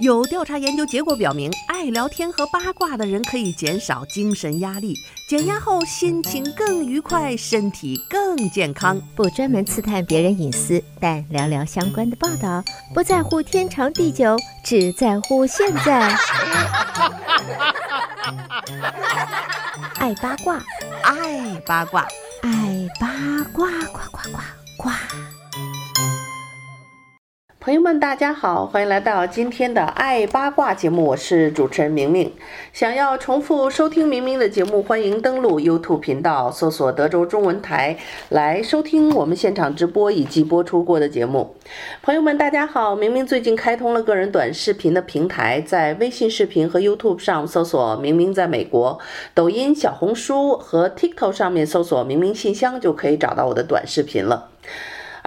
有调查研究结果表明，爱聊天和八卦的人可以减少精神压力，减压后心情更愉快，身体更健康。不专门刺探别人隐私，但聊聊相关的报道，不在乎天长地久，只在乎现在。爱八卦，爱八卦，爱八卦，呱呱呱呱。朋友们，大家好，欢迎来到今天的爱八卦节目，我是主持人明明。想要重复收听明明的节目，欢迎登录 YouTube 频道，搜索德州中文台来收听我们现场直播以及播出过的节目。朋友们，大家好，明明最近开通了个人短视频的平台，在微信视频和 YouTube 上搜索“明明在美国”，抖音、小红书和 TikTok 上面搜索“明明信箱”就可以找到我的短视频了。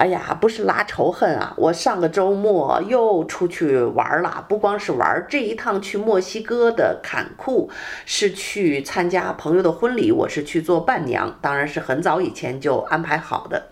哎呀，不是拉仇恨啊！我上个周末又出去玩儿了，不光是玩儿，这一趟去墨西哥的坎库是去参加朋友的婚礼，我是去做伴娘，当然是很早以前就安排好的。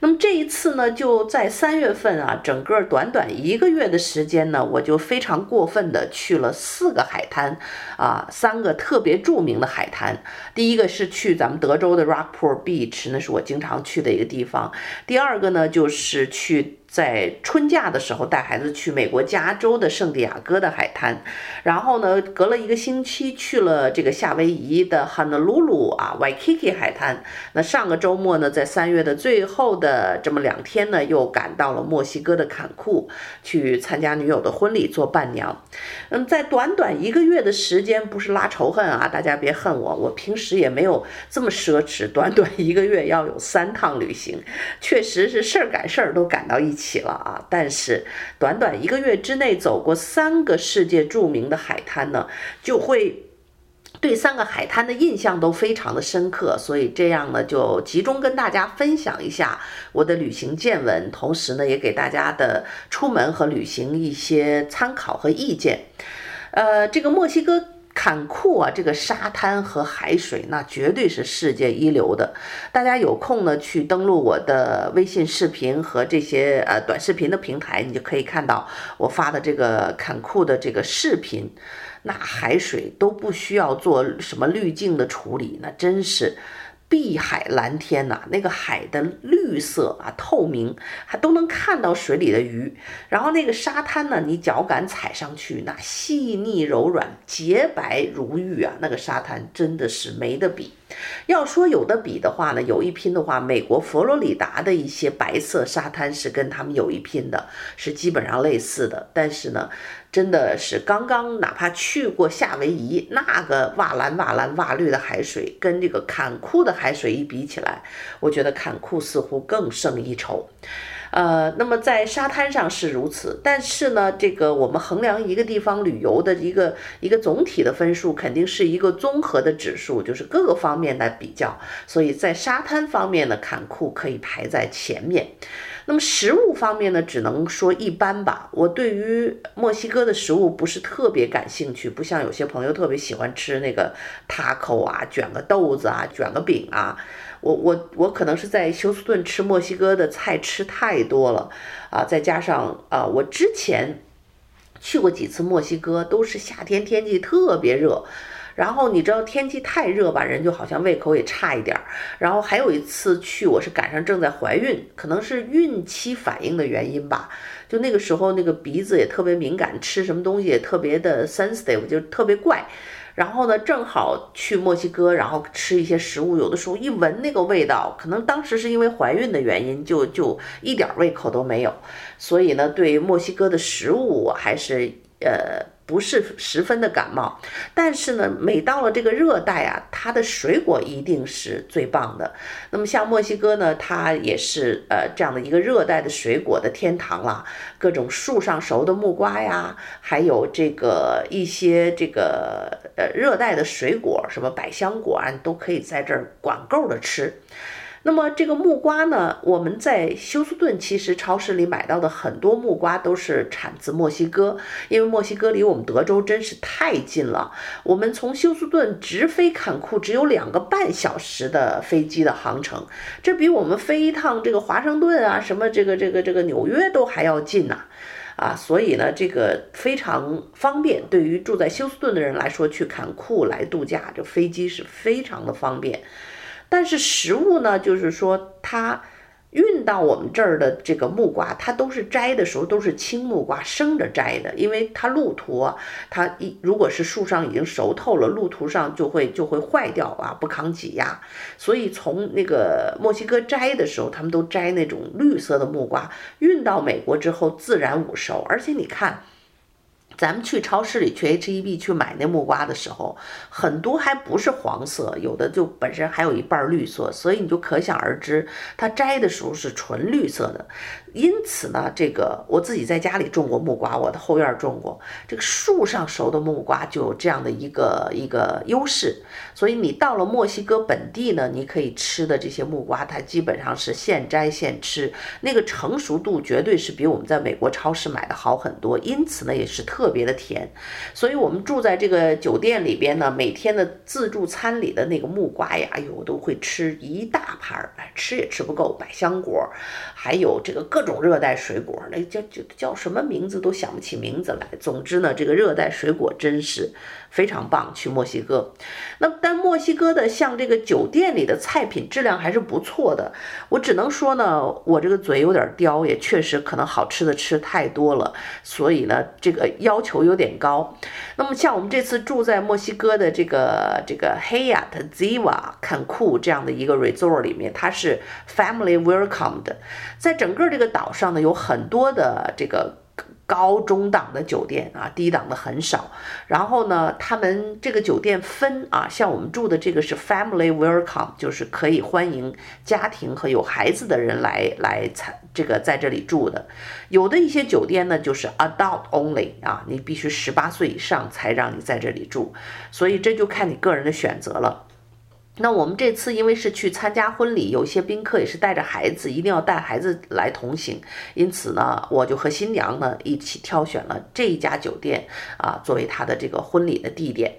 那么这一次呢，就在三月份啊，整个短短一个月的时间呢，我就非常过分的去了四个海滩，啊，三个特别著名的海滩。第一个是去咱们德州的 Rockport Beach，那是我经常去的一个地方。第二个呢，就是去。在春假的时候带孩子去美国加州的圣地亚哥的海滩，然后呢，隔了一个星期去了这个夏威夷的 Honolulu 啊，Waikiki 海滩。那上个周末呢，在三月的最后的这么两天呢，又赶到了墨西哥的坎库去参加女友的婚礼做伴娘。嗯，在短短一个月的时间，不是拉仇恨啊，大家别恨我，我平时也没有这么奢侈，短短一个月要有三趟旅行，确实是事儿赶事儿都赶到一起。起了啊！但是短短一个月之内走过三个世界著名的海滩呢，就会对三个海滩的印象都非常的深刻。所以这样呢，就集中跟大家分享一下我的旅行见闻，同时呢，也给大家的出门和旅行一些参考和意见。呃，这个墨西哥。坎库啊，这个沙滩和海水那绝对是世界一流的。大家有空呢，去登录我的微信视频和这些呃短视频的平台，你就可以看到我发的这个坎库的这个视频。那海水都不需要做什么滤镜的处理，那真是。碧海蓝天呐、那个海的绿色啊，透明，还都能看到水里的鱼。然后那个沙滩呢，你脚感踩上去，那细腻柔软、洁白如玉啊，那个沙滩真的是没得比。要说有的比的话呢，有一拼的话，美国佛罗里达的一些白色沙滩是跟他们有一拼的，是基本上类似的。但是呢，真的是刚刚哪怕去过夏威夷，那个瓦蓝瓦蓝瓦绿的海水，跟这个坎库的海水一比起来，我觉得坎库似乎更胜一筹。呃，那么在沙滩上是如此，但是呢，这个我们衡量一个地方旅游的一个一个总体的分数，肯定是一个综合的指数，就是各个方面来比较。所以在沙滩方面呢，坎库可以排在前面。那么食物方面呢，只能说一般吧。我对于墨西哥的食物不是特别感兴趣，不像有些朋友特别喜欢吃那个塔口啊，卷个豆子啊，卷个饼啊。我我我可能是在休斯顿吃墨西哥的菜吃太多了啊，再加上啊，我之前去过几次墨西哥，都是夏天天气特别热，然后你知道天气太热吧，人就好像胃口也差一点儿。然后还有一次去，我是赶上正在怀孕，可能是孕期反应的原因吧，就那个时候那个鼻子也特别敏感，吃什么东西也特别的 sensitive，就特别怪。然后呢，正好去墨西哥，然后吃一些食物，有的时候一闻那个味道，可能当时是因为怀孕的原因，就就一点胃口都没有。所以呢，对墨西哥的食物还是呃。不是十分的感冒，但是呢，每到了这个热带啊，它的水果一定是最棒的。那么像墨西哥呢，它也是呃这样的一个热带的水果的天堂啦，各种树上熟的木瓜呀，还有这个一些这个呃热带的水果，什么百香果啊，都可以在这儿管够的吃。那么这个木瓜呢，我们在休斯顿其实超市里买到的很多木瓜都是产自墨西哥，因为墨西哥离我们德州真是太近了。我们从休斯顿直飞坎库只有两个半小时的飞机的航程，这比我们飞一趟这个华盛顿啊，什么这个这个这个纽约都还要近呐。啊所以呢，这个非常方便，对于住在休斯顿的人来说，去坎库来度假，这飞机是非常的方便。但是食物呢，就是说它。运到我们这儿的这个木瓜，它都是摘的时候都是青木瓜，生着摘的，因为它路途啊，它一如果是树上已经熟透了，路途上就会就会坏掉啊，不抗挤压，所以从那个墨西哥摘的时候，他们都摘那种绿色的木瓜，运到美国之后自然捂熟，而且你看。咱们去超市里去 H-E-B 去买那木瓜的时候，很多还不是黄色，有的就本身还有一半绿色，所以你就可想而知，它摘的时候是纯绿色的。因此呢，这个我自己在家里种过木瓜，我的后院种过，这个树上熟的木瓜就有这样的一个一个优势。所以你到了墨西哥本地呢，你可以吃的这些木瓜，它基本上是现摘现吃，那个成熟度绝对是比我们在美国超市买的好很多。因此呢，也是特别的甜。所以我们住在这个酒店里边呢，每天的自助餐里的那个木瓜呀，哎呦，我都会吃一大盘儿，吃也吃不够。百香果，还有这个各。种热带水果，那叫叫叫什么名字都想不起名字来。总之呢，这个热带水果真是非常棒。去墨西哥，那但墨西哥的像这个酒店里的菜品质量还是不错的。我只能说呢，我这个嘴有点刁，也确实可能好吃的吃太多了，所以呢，这个要求有点高。那么像我们这次住在墨西哥的这个这个 Hyatt Ziva 坎库这样的一个 resort 里面，它是 family welcome 的，在整个这个。岛上呢，有很多的这个高中档的酒店啊，低档的很少。然后呢，他们这个酒店分啊，像我们住的这个是 family welcome，就是可以欢迎家庭和有孩子的人来来参这个在这里住的。有的一些酒店呢，就是 adult only 啊，你必须十八岁以上才让你在这里住。所以这就看你个人的选择了。那我们这次因为是去参加婚礼，有些宾客也是带着孩子，一定要带孩子来同行，因此呢，我就和新娘呢一起挑选了这一家酒店啊，作为他的这个婚礼的地点。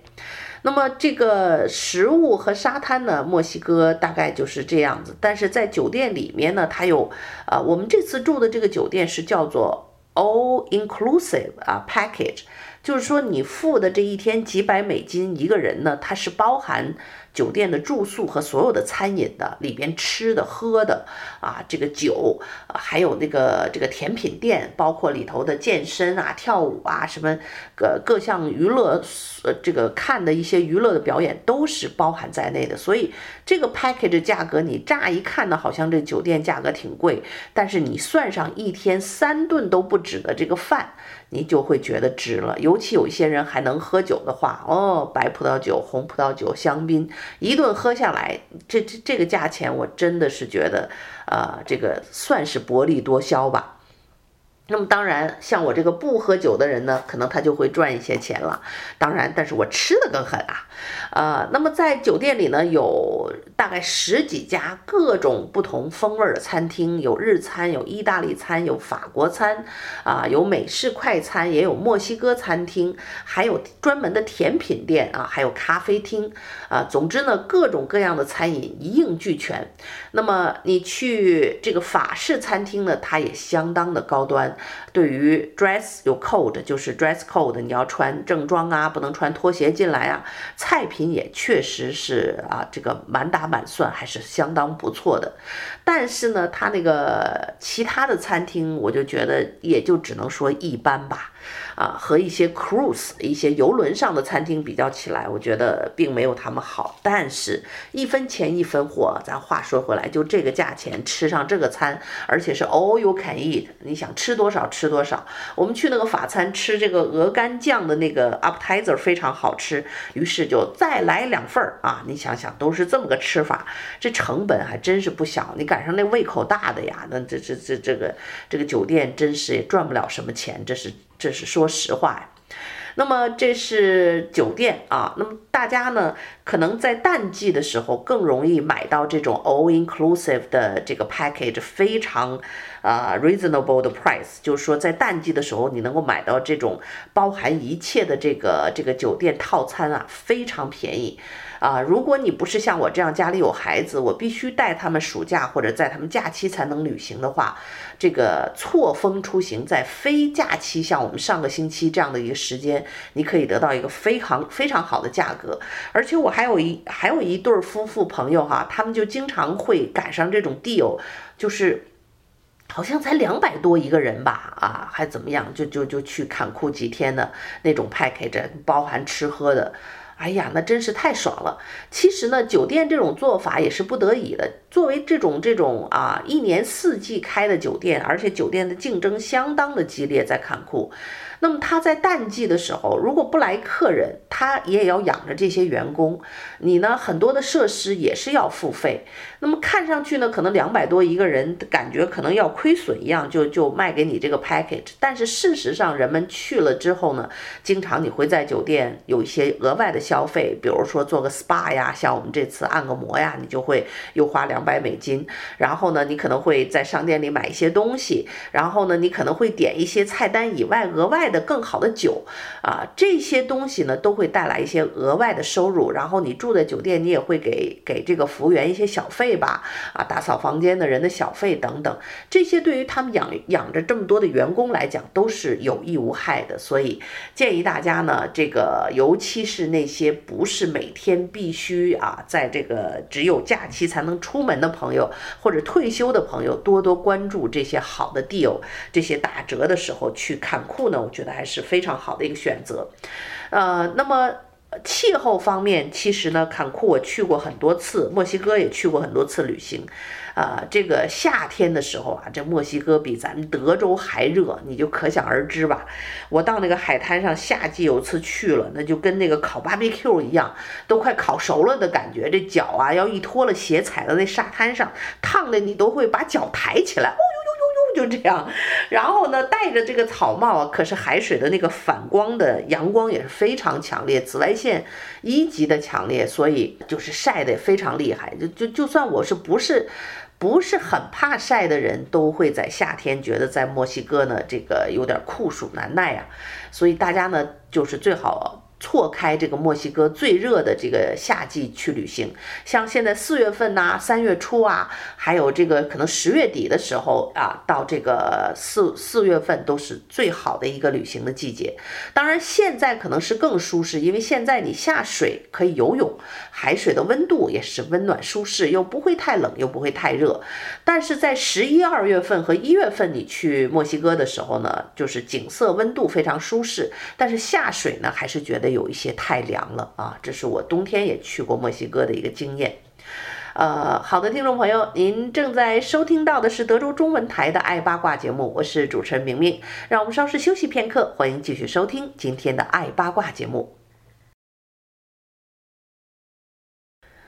那么这个食物和沙滩呢，墨西哥大概就是这样子。但是在酒店里面呢，它有啊，我们这次住的这个酒店是叫做 All Inclusive 啊 Package，就是说你付的这一天几百美金一个人呢，它是包含。酒店的住宿和所有的餐饮的里边吃的喝的啊，这个酒，还有那个这个甜品店，包括里头的健身啊、跳舞啊，什么各各项娱乐，呃，这个看的一些娱乐的表演都是包含在内的。所以这个 package 价格，你乍一看呢，好像这酒店价格挺贵，但是你算上一天三顿都不止的这个饭。你就会觉得值了，尤其有一些人还能喝酒的话，哦，白葡萄酒、红葡萄酒、香槟，一顿喝下来，这这这个价钱，我真的是觉得，呃，这个算是薄利多销吧。那么当然，像我这个不喝酒的人呢，可能他就会赚一些钱了。当然，但是我吃的更狠啊，呃，那么在酒店里呢，有大概十几家各种不同风味的餐厅，有日餐，有意大利餐，有法国餐，啊、有美式快餐，也有墨西哥餐厅，还有专门的甜品店啊，还有咖啡厅啊、总之呢，各种各样的餐饮一应俱全。那么你去这个法式餐厅呢，它也相当的高端。对于 dress 有 code，就是 dress code，你要穿正装啊，不能穿拖鞋进来啊。菜品也确实是啊，这个满打满算还是相当不错的。但是呢，他那个其他的餐厅，我就觉得也就只能说一般吧。啊，和一些 cruise 一些游轮上的餐厅比较起来，我觉得并没有他们好。但是，一分钱一分货，咱话说回来，就这个价钱吃上这个餐，而且是 all you can eat，你想吃多少吃多少。我们去那个法餐吃这个鹅肝酱的那个 appetizer 非常好吃，于是就再来两份儿啊。你想想，都是这么个吃法，这成本还真是不小。你赶上那胃口大的呀，那这这这这个这个酒店真是也赚不了什么钱，这是。这是说实话呀，那么这是酒店啊，那么大家呢，可能在淡季的时候更容易买到这种 all inclusive 的这个 package，非常啊 reasonable 的 price，就是说在淡季的时候你能够买到这种包含一切的这个这个酒店套餐啊，非常便宜。啊，如果你不是像我这样家里有孩子，我必须带他们暑假或者在他们假期才能旅行的话，这个错峰出行，在非假期，像我们上个星期这样的一个时间，你可以得到一个非常非常好的价格。而且我还有一还有一对夫妇朋友哈，他们就经常会赶上这种 deal，就是好像才两百多一个人吧，啊，还怎么样，就就就去坎库几天的那种 package，包含吃喝的。哎呀，那真是太爽了！其实呢，酒店这种做法也是不得已的。作为这种这种啊，一年四季开的酒店，而且酒店的竞争相当的激烈，在坎库。那么他在淡季的时候，如果不来客人，他也要养着这些员工。你呢，很多的设施也是要付费。那么看上去呢，可能两百多一个人，感觉可能要亏损一样，就就卖给你这个 package。但是事实上，人们去了之后呢，经常你会在酒店有一些额外的消费，比如说做个 SPA 呀，像我们这次按个摩呀，你就会又花两百美金。然后呢，你可能会在商店里买一些东西，然后呢，你可能会点一些菜单以外额外的的更好的酒啊，这些东西呢都会带来一些额外的收入。然后你住在酒店，你也会给给这个服务员一些小费。吧，啊，打扫房间的人的小费等等，这些对于他们养养着这么多的员工来讲都是有益无害的。所以建议大家呢，这个尤其是那些不是每天必须啊，在这个只有假期才能出门的朋友，或者退休的朋友，多多关注这些好的 deal，这些打折的时候去看库呢，觉得还是非常好的一个选择。呃，那么。气候方面，其实呢，坎库我去过很多次，墨西哥也去过很多次旅行，啊、呃，这个夏天的时候啊，这墨西哥比咱们德州还热，你就可想而知吧。我到那个海滩上，夏季有次去了，那就跟那个烤 barbecue 一样，都快烤熟了的感觉，这脚啊要一脱了鞋踩到那沙滩上，烫的你都会把脚抬起来。就这样，然后呢，戴着这个草帽，可是海水的那个反光的阳光也是非常强烈，紫外线一级的强烈，所以就是晒得也非常厉害。就就就算我是不是不是很怕晒的人，都会在夏天觉得在墨西哥呢，这个有点酷暑难耐啊。所以大家呢，就是最好。错开这个墨西哥最热的这个夏季去旅行，像现在四月份呐、三月初啊，还有这个可能十月底的时候啊，到这个四四月份都是最好的一个旅行的季节。当然，现在可能是更舒适，因为现在你下水可以游泳，海水的温度也是温暖舒适，又不会太冷，又不会太热。但是在十一二月份和一月份你去墨西哥的时候呢，就是景色温度非常舒适，但是下水呢还是觉得。有一些太凉了啊，这是我冬天也去过墨西哥的一个经验。呃，好的，听众朋友，您正在收听到的是德州中文台的《爱八卦》节目，我是主持人明明。让我们稍事休息片刻，欢迎继续收听今天的《爱八卦》节目。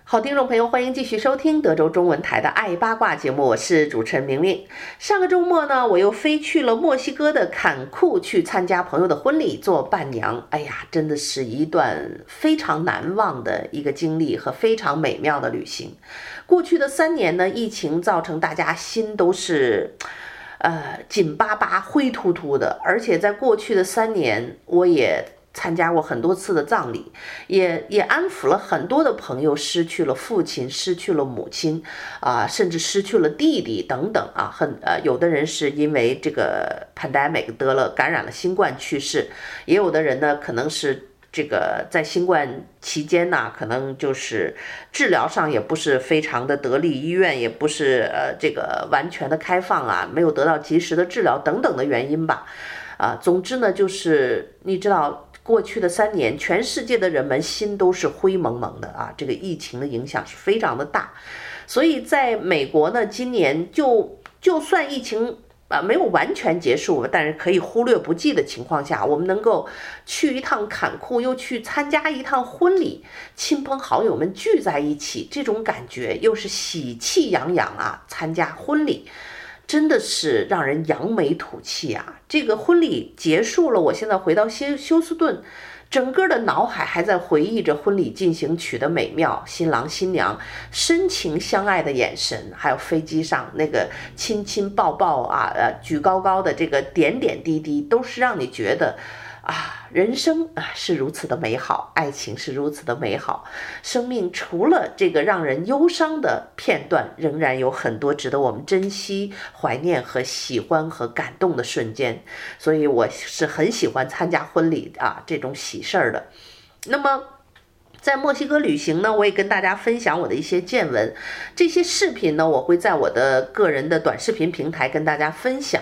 好，听众朋友，欢迎继续收听德州中文台的《爱八卦》节目，我是主持人明明。上个周末呢，我又飞去了墨西哥的坎库去参加朋友的婚礼，做伴娘。哎呀，真的是一段非常难忘的一个经历和非常美妙的旅行。过去的三年呢，疫情造成大家心都是，呃，紧巴巴、灰秃秃的，而且在过去的三年，我也。参加过很多次的葬礼，也也安抚了很多的朋友，失去了父亲，失去了母亲，啊，甚至失去了弟弟等等啊，很呃，有的人是因为这个 pandemic 得了感染了新冠去世，也有的人呢，可能是这个在新冠期间呢，可能就是治疗上也不是非常的得力，医院也不是呃这个完全的开放啊，没有得到及时的治疗等等的原因吧，啊，总之呢，就是你知道。过去的三年，全世界的人们心都是灰蒙蒙的啊！这个疫情的影响是非常的大，所以在美国呢，今年就就算疫情啊没有完全结束，但是可以忽略不计的情况下，我们能够去一趟坎库，又去参加一趟婚礼，亲朋好友们聚在一起，这种感觉又是喜气洋洋啊！参加婚礼。真的是让人扬眉吐气啊！这个婚礼结束了，我现在回到休休斯顿，整个的脑海还在回忆着婚礼进行曲的美妙，新郎新娘深情相爱的眼神，还有飞机上那个亲亲抱抱啊，呃，举高高的这个点点滴滴，都是让你觉得。啊，人生啊是如此的美好，爱情是如此的美好，生命除了这个让人忧伤的片段，仍然有很多值得我们珍惜、怀念和喜欢和感动的瞬间。所以我是很喜欢参加婚礼啊这种喜事儿的。那么。在墨西哥旅行呢，我也跟大家分享我的一些见闻。这些视频呢，我会在我的个人的短视频平台跟大家分享。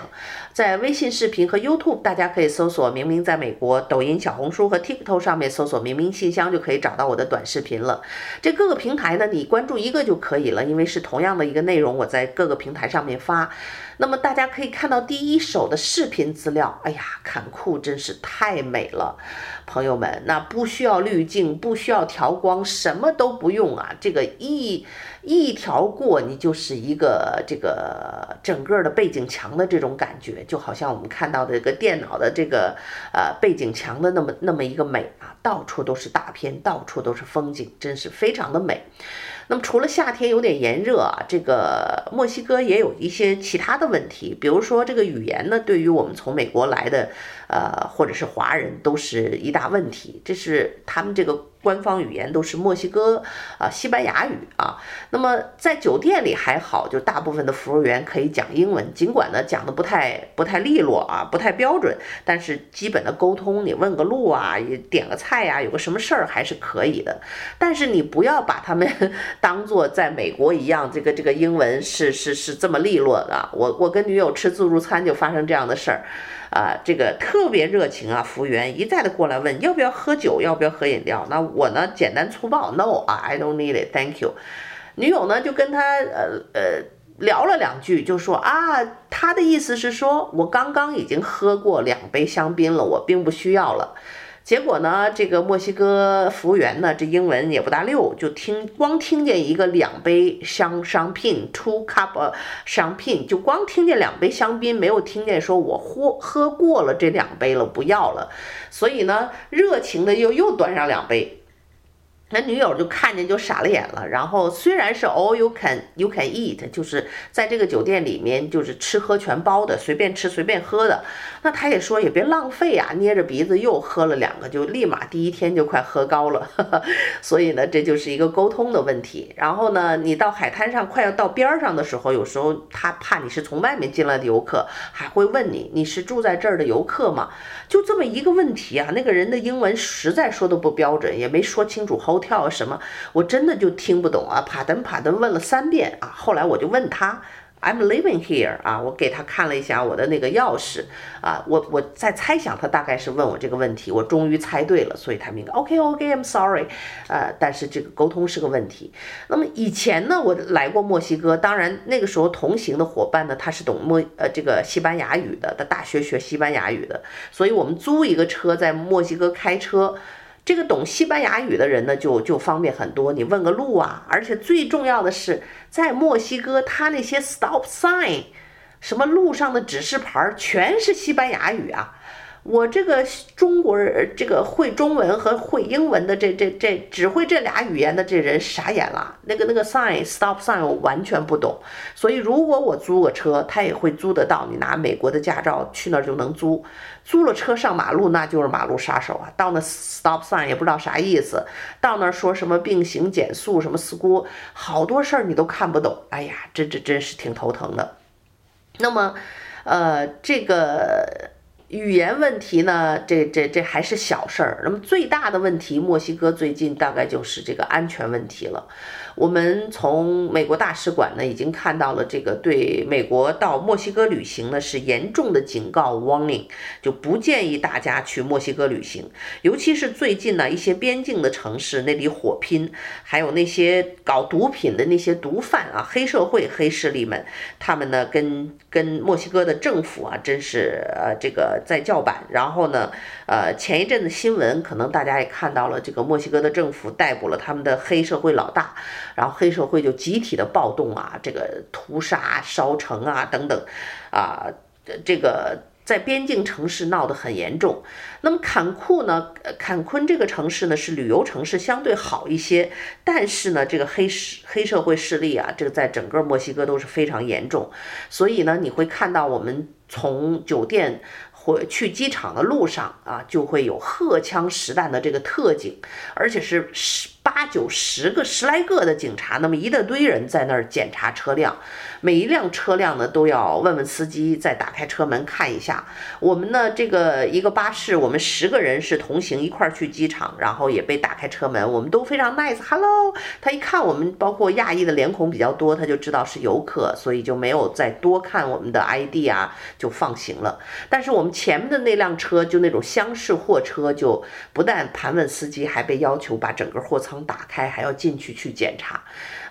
在微信视频和 YouTube，大家可以搜索“明明在美国”；抖音、小红书和 TikTok 上面搜索“明明信箱”就可以找到我的短视频了。这各个平台呢，你关注一个就可以了，因为是同样的一个内容，我在各个平台上面发。那么大家可以看到第一手的视频资料，哎呀，坎库真是太美了，朋友们，那不需要滤镜，不需要调光，什么都不用啊，这个一一条过，你就是一个这个整个的背景墙的这种感觉，就好像我们看到的这个电脑的这个呃背景墙的那么那么一个美啊，到处都是大片，到处都是风景，真是非常的美。那么除了夏天有点炎热啊，这个墨西哥也有一些其他的问题，比如说这个语言呢，对于我们从美国来的，呃，或者是华人都是一大问题，这是他们这个。官方语言都是墨西哥啊，西班牙语啊。那么在酒店里还好，就大部分的服务员可以讲英文，尽管呢讲的不太不太利落啊，不太标准，但是基本的沟通，你问个路啊，也点个菜呀，有个什么事儿还是可以的。但是你不要把他们当做在美国一样，这个这个英文是是是这么利落的。我我跟女友吃自助餐就发生这样的事儿。啊，这个特别热情啊！服务员一再的过来问要不要喝酒，要不要喝饮料。那我呢，简单粗暴，No 啊，I don't need it，Thank you。女友呢就跟他呃呃聊了两句，就说啊，他的意思是说我刚刚已经喝过两杯香槟了，我并不需要了。结果呢，这个墨西哥服务员呢，这英文也不大溜，就听光听见一个两杯香香槟，two cup 香槟，就光听见两杯香槟，没有听见说我喝喝过了这两杯了，不要了。所以呢，热情的又又端上两杯。那女友就看见就傻了眼了，然后虽然是 all you can you can eat，就是在这个酒店里面就是吃喝全包的，随便吃随便喝的，那他也说也别浪费呀，捏着鼻子又喝了两个，就立马第一天就快喝高了，所以呢，这就是一个沟通的问题。然后呢，你到海滩上快要到边上的时候，有时候他怕你是从外面进来的游客，还会问你你是住在这儿的游客吗？就这么一个问题啊，那个人的英文实在说的不标准，也没说清楚后。跳什么？我真的就听不懂啊！帕登帕登问了三遍啊！后来我就问他，I'm living here 啊！我给他看了一下我的那个钥匙啊！我我在猜想他大概是问我这个问题，我终于猜对了，所以他明白。OK OK，I'm sorry，呃，但是这个沟通是个问题。那么以前呢，我来过墨西哥，当然那个时候同行的伙伴呢，他是懂墨呃这个西班牙语的，他大学学西班牙语的，所以我们租一个车在墨西哥开车。这个懂西班牙语的人呢，就就方便很多。你问个路啊，而且最重要的是，在墨西哥，他那些 stop sign，什么路上的指示牌，全是西班牙语啊。我这个中国人，这个会中文和会英文的这这这只会这俩语言的这人傻眼了。那个那个 sign stop sign 我完全不懂，所以如果我租个车，他也会租得到。你拿美国的驾照去那儿就能租，租了车上马路那就是马路杀手啊。到那 stop sign 也不知道啥意思，到那儿说什么并行减速什么 school，，好多事儿你都看不懂。哎呀，这这真是挺头疼的。那么，呃，这个。语言问题呢，这这这还是小事儿。那么最大的问题，墨西哥最近大概就是这个安全问题了。我们从美国大使馆呢已经看到了这个对美国到墨西哥旅行呢是严重的警告 warning，就不建议大家去墨西哥旅行。尤其是最近呢一些边境的城市那里火拼，还有那些搞毒品的那些毒贩啊、黑社会、黑势力们，他们呢跟跟墨西哥的政府啊真是呃这个在叫板。然后呢，呃前一阵子新闻可能大家也看到了，这个墨西哥的政府逮捕了他们的黑社会老大。然后黑社会就集体的暴动啊，这个屠杀、烧城啊等等，啊，这个在边境城市闹得很严重。那么坎库呢？坎昆这个城市呢是旅游城市，相对好一些，但是呢，这个黑市黑社会势力啊，这个在整个墨西哥都是非常严重。所以呢，你会看到我们从酒店回去机场的路上啊，就会有荷枪实弹的这个特警，而且是十八九十个十来个的警察，那么一大堆人在那儿检查车辆。每一辆车辆呢，都要问问司机，再打开车门看一下。我们呢，这个一个巴士，我们十个人是同行一块儿去机场，然后也被打开车门，我们都非常 nice。Hello，他一看我们，包括亚裔的脸孔比较多，他就知道是游客，所以就没有再多看我们的 ID 啊，就放行了。但是我们前面的那辆车，就那种厢式货车，就不但盘问司机，还被要求把整个货舱打开，还要进去去检查。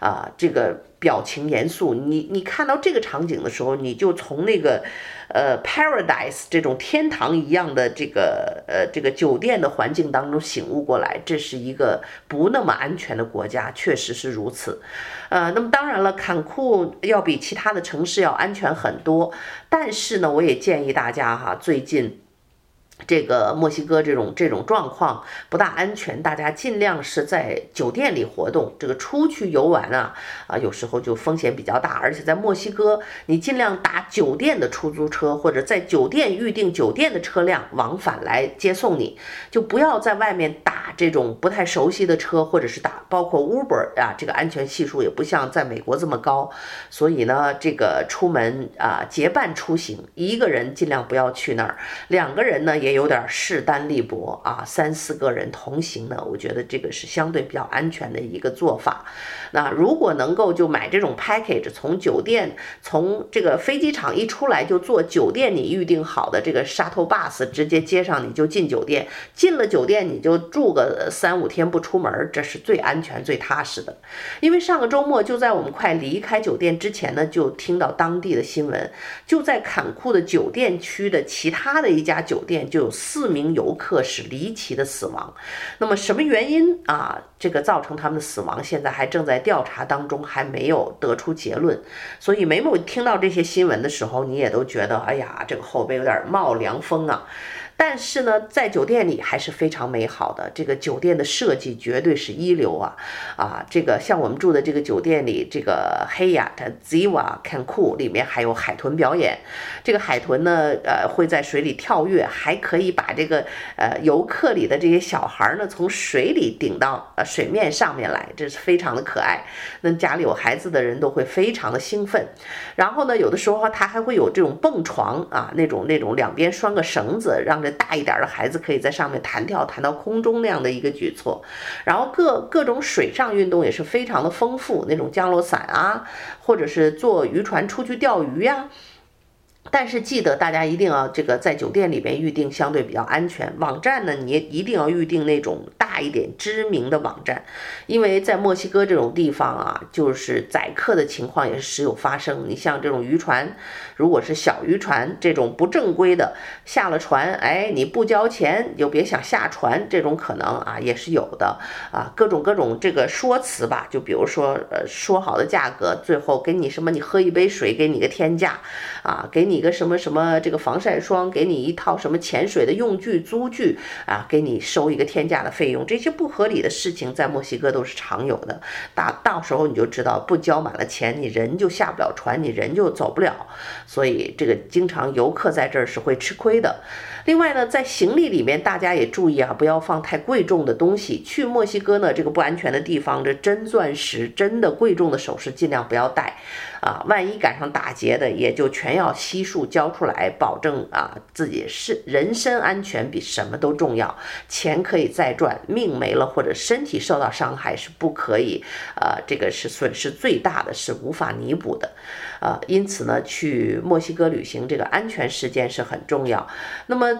啊，这个表情严肃，你你看到这个场景的时候，你就从那个，呃，Paradise 这种天堂一样的这个呃这个酒店的环境当中醒悟过来，这是一个不那么安全的国家，确实是如此。呃，那么当然了，坎库要比其他的城市要安全很多，但是呢，我也建议大家哈，最近。这个墨西哥这种这种状况不大安全，大家尽量是在酒店里活动。这个出去游玩啊，啊，有时候就风险比较大。而且在墨西哥，你尽量打酒店的出租车，或者在酒店预订酒店的车辆往返来接送你，就不要在外面打这种不太熟悉的车，或者是打包括 Uber 啊，这个安全系数也不像在美国这么高。所以呢，这个出门啊，结伴出行，一个人尽量不要去那儿，两个人呢。也有点势单力薄啊，三四个人同行呢，我觉得这个是相对比较安全的一个做法。那如果能够就买这种 package，从酒店从这个飞机场一出来就坐酒店你预定好的这个 shuttle bus 直接接上你就进酒店，进了酒店你就住个三五天不出门，这是最安全最踏实的。因为上个周末就在我们快离开酒店之前呢，就听到当地的新闻，就在坎库的酒店区的其他的一家酒店。就有四名游客是离奇的死亡，那么什么原因啊？这个造成他们的死亡，现在还正在调查当中，还没有得出结论。所以每某听到这些新闻的时候，你也都觉得，哎呀，这个后背有点冒凉风啊。但是呢，在酒店里还是非常美好的。这个酒店的设计绝对是一流啊！啊，这个像我们住的这个酒店里，这个 Hyatt Ziva Cancun 里面还有海豚表演。这个海豚呢，呃，会在水里跳跃，还可以把这个呃游客里的这些小孩呢从水里顶到呃水面上面来，这是非常的可爱。那家里有孩子的人都会非常的兴奋。然后呢，有的时候它还会有这种蹦床啊，那种那种两边拴个绳子让。大一点的孩子可以在上面弹跳，弹到空中那样的一个举措，然后各各种水上运动也是非常的丰富，那种降落伞啊，或者是坐渔船出去钓鱼呀。但是记得大家一定要这个在酒店里面预定，相对比较安全。网站呢，你也一定要预定那种大一点、知名的网站，因为在墨西哥这种地方啊，就是宰客的情况也是时有发生。你像这种渔船，如果是小渔船这种不正规的，下了船，哎，你不交钱你就别想下船，这种可能啊也是有的啊。各种各种这个说辞吧，就比如说呃说好的价格，最后给你什么，你喝一杯水给你个天价啊，给。你个什么什么这个防晒霜，给你一套什么潜水的用具租具啊，给你收一个天价的费用，这些不合理的事情在墨西哥都是常有的。大到时候你就知道，不交满了钱，你人就下不了船，你人就走不了。所以这个经常游客在这儿是会吃亏的。另外呢，在行李里面大家也注意啊，不要放太贵重的东西。去墨西哥呢，这个不安全的地方，这真钻石、真的贵重的首饰尽量不要带啊。万一赶上打劫的，也就全要悉数交出来，保证啊自己是人身安全比什么都重要。钱可以再赚，命没了或者身体受到伤害是不可以，呃，这个是损失最大的，是无法弥补的。呃，因此呢，去墨西哥旅行这个安全事件是很重要。那么。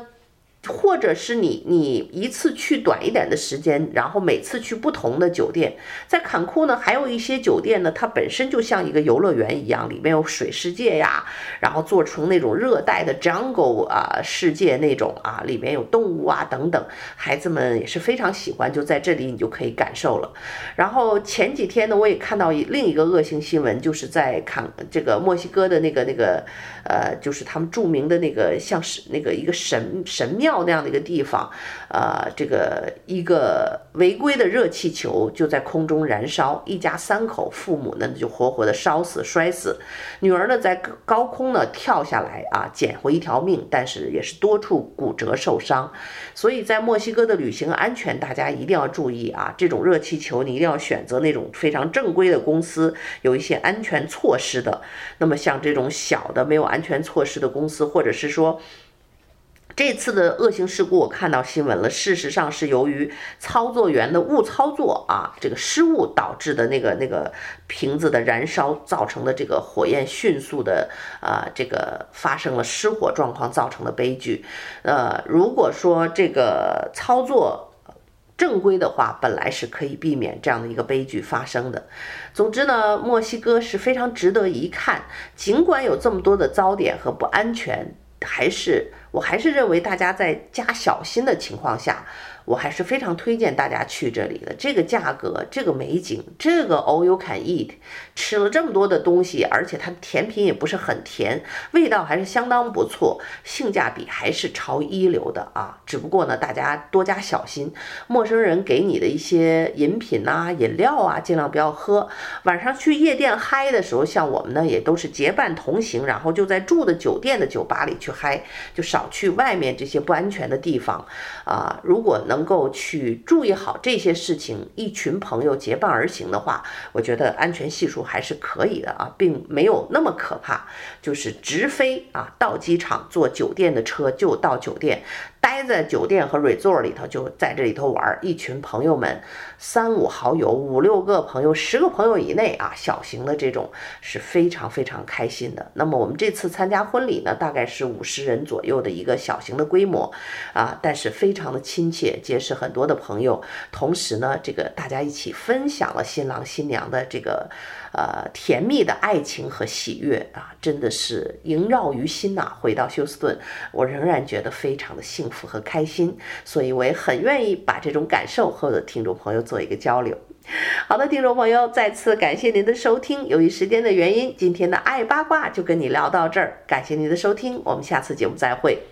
或者是你你一次去短一点的时间，然后每次去不同的酒店，在坎库呢，还有一些酒店呢，它本身就像一个游乐园一样，里面有水世界呀，然后做成那种热带的 jungle 啊世界那种啊，里面有动物啊等等，孩子们也是非常喜欢，就在这里你就可以感受了。然后前几天呢，我也看到一另一个恶性新闻，就是在坎这个墨西哥的那个那个呃，就是他们著名的那个像是那个一个神神庙。那样的一个地方，呃，这个一个违规的热气球就在空中燃烧，一家三口，父母呢就活活的烧死、摔死，女儿呢在高空呢跳下来啊，捡回一条命，但是也是多处骨折受伤。所以在墨西哥的旅行安全，大家一定要注意啊，这种热气球你一定要选择那种非常正规的公司，有一些安全措施的。那么像这种小的没有安全措施的公司，或者是说。这次的恶性事故，我看到新闻了。事实上是由于操作员的误操作啊，这个失误导致的那个那个瓶子的燃烧，造成的这个火焰迅速的啊，这个发生了失火状况造成的悲剧。呃，如果说这个操作正规的话，本来是可以避免这样的一个悲剧发生的。总之呢，墨西哥是非常值得一看，尽管有这么多的糟点和不安全，还是。我还是认为大家在加小心的情况下。我还是非常推荐大家去这里的。这个价格，这个美景，这个 all you can eat，吃了这么多的东西，而且它的甜品也不是很甜，味道还是相当不错，性价比还是超一流的啊！只不过呢，大家多加小心，陌生人给你的一些饮品啊、饮料啊，尽量不要喝。晚上去夜店嗨的时候，像我们呢，也都是结伴同行，然后就在住的酒店的酒吧里去嗨，就少去外面这些不安全的地方啊。如果呢，能够去注意好这些事情，一群朋友结伴而行的。话，我觉得安全系数还是可以的。啊，并没有那么可怕。就是直飞啊，到机场坐酒店的。车就到酒店。待在酒店和 resort 里头，就在这里头玩。一群朋友们，三五好友，五六个朋友，十个朋友以内啊，小型的。这种是非常非常开心的。那么我们这次参加婚礼呢，大概是五十人左右的。一个小型的。规模啊，但是非常的。亲切，结识很多的朋友。同时呢，这个大家一起分享了新郎新娘的这个呃甜蜜的爱情和喜悦啊，真的是萦绕于心呐。回到休斯顿，我仍然觉得非常的幸福。和开心，所以我也很愿意把这种感受和我的听众朋友做一个交流。好的，听众朋友，再次感谢您的收听。由于时间的原因，今天的爱八卦就跟你聊到这儿。感谢您的收听，我们下次节目再会。